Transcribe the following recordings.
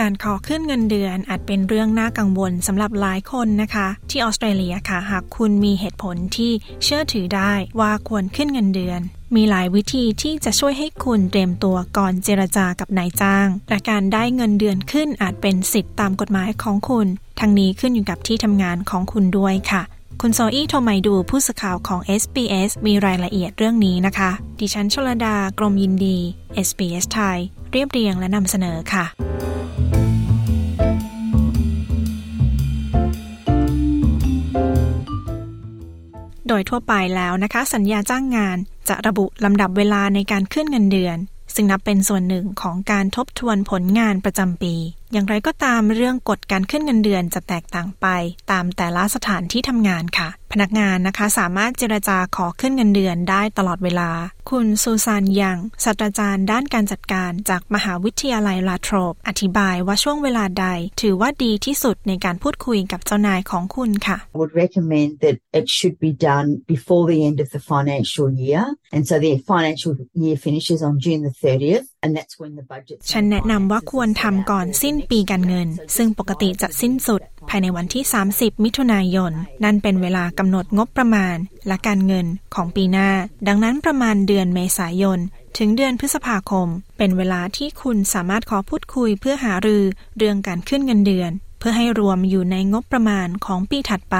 การขอขึ้นเงินเดือนอาจเป็นเรื่องน่ากังวลสำหรับหลายคนนะคะ ที่ออสเตรเลียค่ะ หากคุณมีเหตุผลที่เชื่อถือได้ว่าควรขึ้นเงินเดือน มีหลายวิธีที่จะช่วยให้คุณเตรียมตัวก่อนเจรจากับนายจ้างและการได้เงินเดือนขึ้นอาจเป็นสิทธิตามกฎหมายของคุณ ทั้งนี้ขึ้นอยู่กับที่ทำงานของคุณด้วยค่ะคุณโซอี้โทมัยดูผู้สื่อข่าวของ SBS มีรายละเอียดเรื่องนี้นะคะ ดิฉันชลดา กรมยินดี SBS ไทย เรียบเรียงและนำเสนอค่ะ โดยทั่วไปแล้วนะคะ สัญญาจ้างงานจะระบุลำดับเวลาในการขึ้นเงินเดือน ซึ่งนับเป็นส่วนหนึ่งของการทบทวนผลงานประจำปี อย่างไรก็ตามเรื่องกฎการขึ้นเงินเดือนจะแตกต่างไป ตามแต่ละสถานที่ทำงานค่ะ พนักงานนะคะสามารถเจรจาขอขึ้นเงินเดือนได้ตลอดเวลา คุณซูซานยังศาสตราจารย์ด้านการจัดการจากมหาวิทยาลัยลาโทรปอธิบายว่าช่วงเวลาใด ถือว่าดีที่สุดในการพูดคุยกับเจ้านายของคุณค่ะ I would recommend that it should be done before the end of the financial year and so the financial year finishes on June the 30th and that's when the budget ฉันแนะนำว่าควรทำก่อนสิ้นปีการเงิน ซึ่งปกติจะสิ้นสุด ภายในวันที่ 30 มิถุนายน นั่นเป็นเวลากำหนดงบประมาณ และการเงินของปีหน้า ดังนั้นประมาณเดือนเมษายน ถึงเดือนพฤษภาคม เป็นเวลาที่คุณสามารถขอพูดคุยเพื่อหารือเรื่องการขึ้นเงินเดือน เพื่อให้รวมอยู่ในงบประมาณของปีถัดไป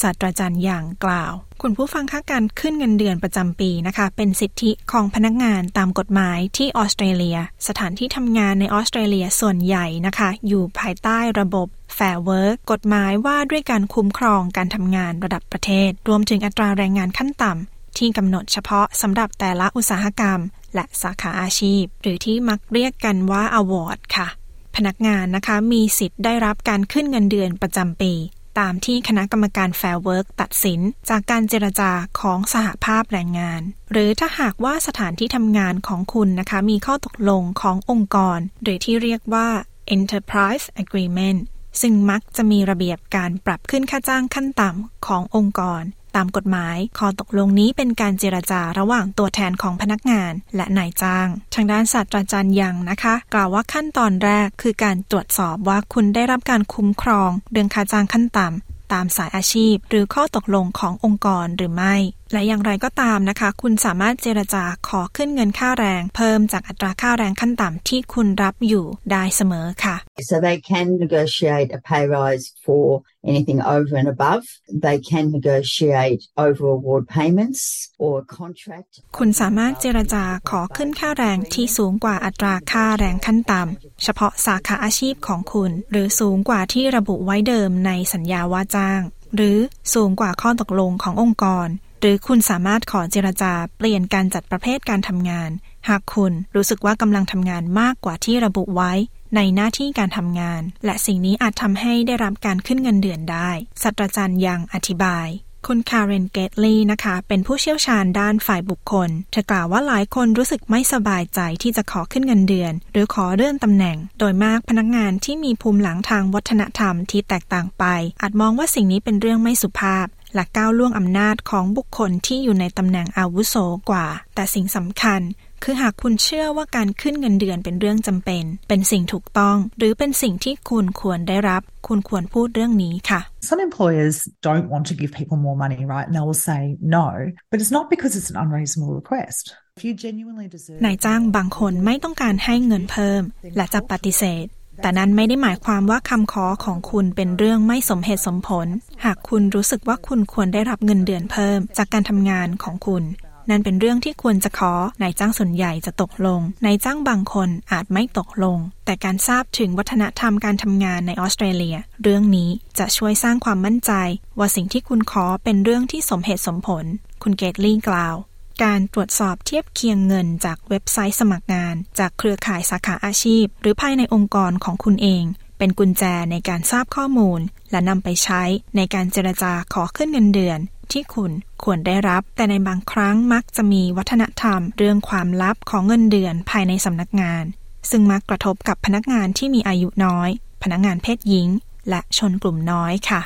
ศาสตราจารย์อย่างกล่าว คุณผู้ฟังคะการขึ้นเงินเดือนประจำปีนะคะ เป็นสิทธิของพนักงานตามกฎหมายที่ออสเตรเลีย สถานที่ทำงานในออสเตรเลียส่วนใหญ่นะคะ อยู่ภายใต้ระบบ Fair Work กฎหมายว่าด้วยการคุ้มครองการทำงานระดับประเทศ รวมถึงอัตราแรงงานขั้นต่ำที่กำหนดเฉพาะสำหรับแต่ละอุตสาหกรรม และสาขาอาชีพ หรือที่มักเรียกกันว่า award ค่ะ พนักงานนะคะมีสิทธิ์ได้รับการขึ้นเงินเดือนประจำปี ตามที่คณะกรรมการ Fair Work ตัดสิน จากการเจรจาของสหภาพแรงงาน หรือถ้าหากว่าสถานที่ทำงานของคุณนะคะมีข้อตกลงขององค์กร หรือที่เรียกว่า Enterprise Agreement ซึ่งมักจะมีระเบียบการปรับขึ้นค่าจ้างขั้นต่ำขององค์กร ตามกฎหมาย ข้อตกลงนี้เป็นการเจรจาระหว่างตัวแทนของพนักงานและนายจ้าง ทางด้านศาสตราจารย์ยังนะคะ กล่าวว่าขั้นตอนแรกคือการตรวจสอบว่าคุณได้รับการคุ้มครอง เรื่องค่าจ้างขั้นต่ำตามสายอาชีพ หรือข้อตกลงขององค์กรหรือไม่ และอย่างไรก็ตามนะคะ คุณสามารถเจรจาขอขึ้นเงินค่าแรง เพิ่มจากอัตราค่าแรงขั้นต่ำที่คุณรับอยู่ได้เสมอค่ะ So they can negotiate a pay rise for anything over and above. They can negotiate over award payments or contract. คุณสามารถเจรจาขอขึ้นค่าแรงที่สูงกว่าอัตราค่าแรงขั้นต่ำเฉพาะสาขาอาชีพของคุณ หรือสูงกว่าที่ระบุไว้เดิมในสัญญาว่าจ้าง หรือสูงกว่าข้อตกลงขององค์กรหรือคุณสามารถขอเจรจาเปลี่ยนการจัดประเภทการทำงาน หากคุณรู้สึกว่ากำลังทำงานมากกว่าที่ระบุไว้ในหน้าที่การทำงาน และสิ่งนี้อาจทำให้ได้รับการขึ้นเงินเดือนได้ศาสตราจารย์ยังอธิบายคุณคาร์เรนเกตลีนะคะ เป็นผู้เชี่ยวชาญด้านฝ่ายบุคคล เธอกล่าวว่าหลายคนรู้สึกไม่สบายใจที่จะขอขึ้นเงินเดือน หรือขอเลื่อนตำแหน่ง โดยมากพนักงานที่มีภูมิหลังทางวัฒนธรรมที่แตกต่างไป อาจมองว่าสิ่งนี้เป็นเรื่องไม่สุภาพ และก้าวล่วงอำนาจของบุคคลที่อยู่ในตำแหน่งอาวุโสกว่า แต่สิ่งสำคัญ คือหากคุณเชื่อว่าการขึ้นเงินเดือนเป็นเรื่องจำเป็น เป็นสิ่งถูกต้อง หรือเป็นสิ่งที่คุณควรได้รับ คุณควรพูดเรื่องนี้ค่ะ Some employers don't want to give people more money, right? And they will say no, but it's not because it's an unreasonable request. If you genuinely deserve นายจ้างบางคนไม่ต้องการให้เงินเพิ่ม และจะปฏิเสธ แต่นั้นไม่ได้หมายความว่าคำขอของคุณเป็นเรื่องไม่สมเหตุสมผล หากคุณรู้สึกว่าคุณควรได้รับเงินเดือนเพิ่ม จากการทำงานของคุณ นั่นเป็นเรื่องที่ควรจะขอนายจ้างส่วนใหญ่จะตกลงนายจ้างบางคนอาจไม่ตกลง แต่การทราบถึงวัฒนธรรมการทำงานในออสเตรเลีย เรื่องนี้จะช่วยสร้างความมั่นใจ ว่าสิ่งที่คุณขอเป็นเรื่องที่สมเหตุสมผล คุณเกตลี่กล่าว การตรวจสอบเทียบเคียงเงินจากเว็บไซต์สมัครงาน จากเครือข่ายสาขาอาชีพ หรือภายในองค์กรของคุณเอง เป็นกุญแจในการทราบข้อมูล และนำไปใช้ในการเจรจาขอขึ้นเงินเดือน ที่คุณควรได้รับ แต่ในบางครั้งมักจะมีวัฒนธรรม เรื่องความลับของเงินเดือนภายในสำนักงาน ซึ่งมักกระทบกับพนักงานที่มีอายุน้อย พนักงานเพศหญิง และชนกลุ่มน้อยค่ะ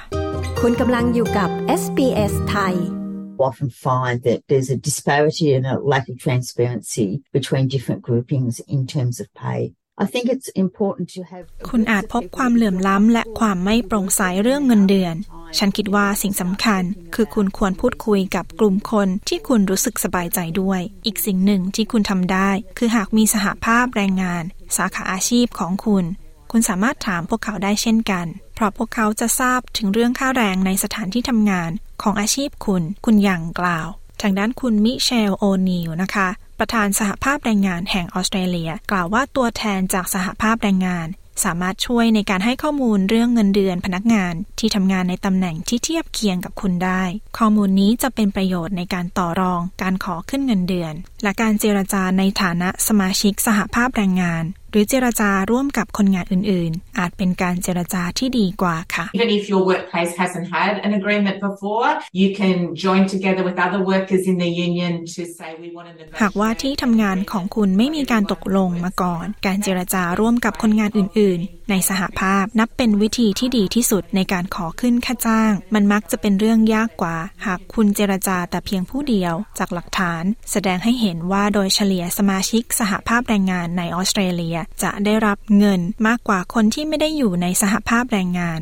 คุณกำลังอยู่กับ SBS ไทย often find that there's a disparity and a lack of transparency between different groupings in terms of pay. I think it's important to have คุณอาจพบความเหลื่อมล้ำและความไม่โปร่งใสเรื่องเงินเดือน ฉันคิดว่าสิ่งสำคัญ คือคุณควรพูดคุยกับกลุ่มคนที่คุณรู้สึกสบายใจด้วย อีกสิ่งหนึ่งที่คุณทำได้ คือหากมีสหภาพแรงงาน สาขาอาชีพของคุณ คุณสามารถถามพวกเขาได้เช่นกัน เพราะพวกเขาจะทราบถึงเรื่องค่าแรงในสถานที่ทำงาน ของอาชีพคุณ คุณย่างกล่าว ทางด้านคุณมิเชลโอนิลนะคะ ประธานสหภาพแรงงานแห่งออสเตรเลีย กล่าวว่าตัวแทนจากสหภาพแรงงาน สามารถช่วยในการให้ข้อมูลเรื่องเงินเดือนพนักงานที่ทำงานในตำแหน่งที่เทียบเคียงกับคุณได้ ข้อมูลนี้จะเป็นประโยชน์ในการต่อรอง การขอขึ้นเงินเดือน และการเจรจาในฐานะสมาชิกสหภาพแรงงาน หรือเจรจาร่วมกับคนงานอื่น ๆ อาจเป็นการเจรจาที่ดีกว่าค่ะ Even if your workplace hasn't had an agreement before, you can join together with other workers in the union to say we want to negotiate. หากว่าที่ทำงานของคุณไม่มีการตกลงมาก่อน การเจรจาร่วมกับคนงานอื่น ๆ ในสหภาพนับเป็นวิธีที่ดีที่สุดในการขอขึ้นค่าจ้าง มันมักจะเป็นเรื่องยากกว่า หากคุณเจรจาแต่เพียงผู้เดียว จากหลักฐาน แสดงให้เห็นว่าโดยเฉลี่ยสมาชิกสหภาพแรงงานในออสเตรเลียจะได้รับเงินมากกว่าคนที่ไม่ได้อยู่ในสหภาพแรงงาน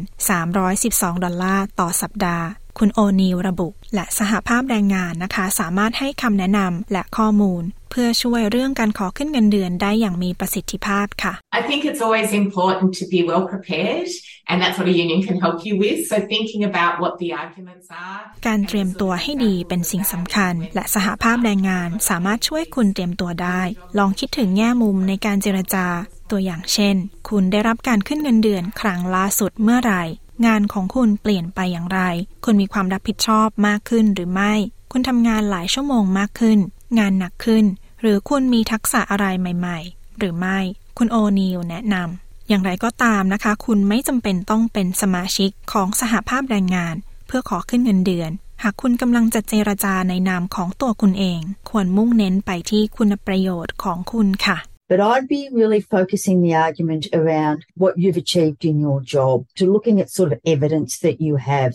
312 ดอลลาร์ต่อสัปดาห์คุณโอนีลระบุ และสหภาพแรงงานนะคะ สามารถให้คำแนะนำและข้อมูล เพื่อช่วยเรื่องการขอขึ้นเงินเดือนได้อย่างมีประสิทธิภาพค่ะ I think it's always important to be well prepared, and that's what a union can help you with. So thinking about what the arguments are. การเตรียมตัวให้ดีเป็นสิ่งสำคัญ และสหภาพแรงงานสามารถช่วยคุณเตรียมตัวได้ ลองคิดถึงแง่มุมในการเจรจา ตัวอย่างเช่น คุณได้รับการขึ้นเงินเดือนครั้งล่าสุดเมื่อไหร่ งานของคุณเปลี่ยนไปอย่างไร คุณมีความรับผิดชอบมากขึ้นหรือไม่ คุณทำงานหลายชั่วโมงมากขึ้น งานหนักขึ้น หรือคุณมีทักษะอะไรใหม่ ๆ หรือไม่ คุณโอนีลแนะนำอย่างไรก็ตามนะคะ คุณไม่จำเป็นต้องเป็นสมาชิกของสหภาพแรงงาน เพื่อขอขึ้นเงินเดือน หากคุณกำลังจะเจรจาในนามของตัวคุณเอง ควรมุ่งเน้นไปที่คุณประโยชน์ของคุณค่ะ But I'd be really focusing the argument around what you've achieved in your job, to looking at sort of evidence that you have.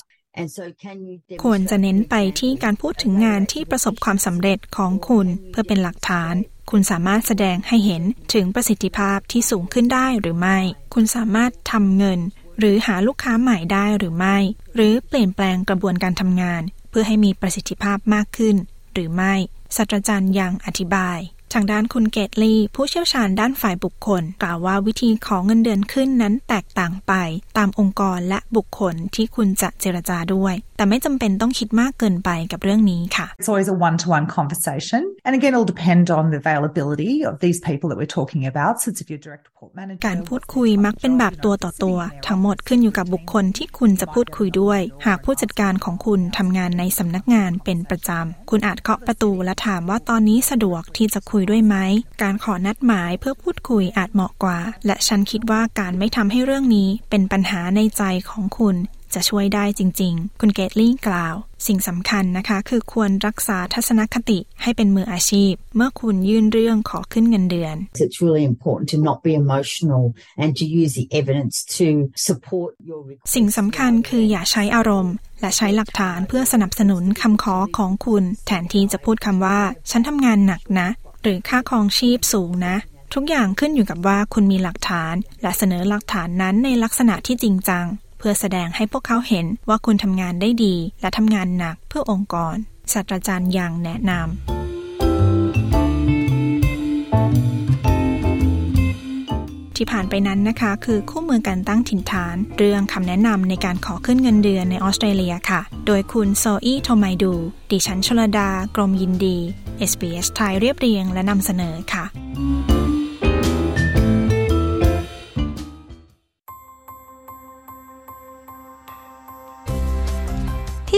ควรจะเน้นไปที่การพูดถึงงานที่ประสบความสำเร็จของคุณเพื่อเป็นหลักฐาน คุณสามารถแสดงให้เห็นถึงประสิทธิภาพที่สูงขึ้นได้หรือไม่ คุณสามารถทำเงิน หรือหาลูกค้าใหม่ได้หรือไม่ หรือเปลี่ยนแปลงกระบวนการทำงาน เพื่อให้มีประสิทธิภาพมากขึ้น หรือไม่ศาสตราจารย์ยังอธิบาย ทางด้านคุณเกตลีผู้เชี่ยวชาญด้านฝ่ายบุคคล กล่าวว่าวิธีของเงินเดือนขึ้นนั้นแตกต่างไป ตามองค์กรและบุคคลที่คุณจะเจรจาด้วย แต่ไม่จำเป็นต้องคิดมากเกินไปกับเรื่องนี้ค่ะ It's always a one to one conversation. And again, it'll depend on the availability of these people that we're talking about. So it's if you're direct report manager. การพูดคุยมักเป็นแบบตัวต่อตัว ทั้งหมดขึ้นอยู่กับบุคคลที่คุณจะพูดคุยด้วย หากผู้จัดการของคุณทำงานในสำนักงานเป็นประจำ คุณอาจเคาะประตูและถามว่าตอนนี้สะดวกที่จะคุยด้วยไหม การขอนัดหมายเพื่อพูดคุยอาจเหมาะกว่า และฉันคิดว่าการไม่ทำให้เรื่องนี้เป็นปัญหาในใจของคุณ จะช่วยได้จริง ๆ คุณเกตลี่กล่าว สิ่งสำคัญนะคะ คือควรรักษาทัศนคติให้เป็นมืออาชีพ เมื่อคุณยื่นเรื่องขอขึ้นเงินเดือน It's really important to not be emotional and to use the evidence to support your request. สิ่งสำคัญคืออย่าใช้อารมณ์ และใช้หลักฐานเพื่อสนับสนุนคำขอของคุณ แทนที่จะพูดคำว่า ฉันทำงานหนักนะ หรือค่าครองชีพสูงนะทุกอย่างขึ้นอยู่กับว่าคุณมีหลักฐาน และเสนอหลักฐานนั้นในลักษณะที่จริงจัง เพื่อแสดงให้พวกเขาเห็นว่าคุณทำงานได้ดี และทำงานหนักเพื่อองค์กรศาสตราจารย์ยังแนะนำที่ผ่านไปนั้นนะคะ คือคู่มือการตั้งถิ่นฐาน เรื่องคำแนะนำในการขอขึ้นเงินเดือนในออสเตรเลียค่ะ โดยคุณโซอี้โทไมดู ดิฉันชลดา กรมยินดี SBS ไทยเรียบเรียงและนำเสนอค่ะ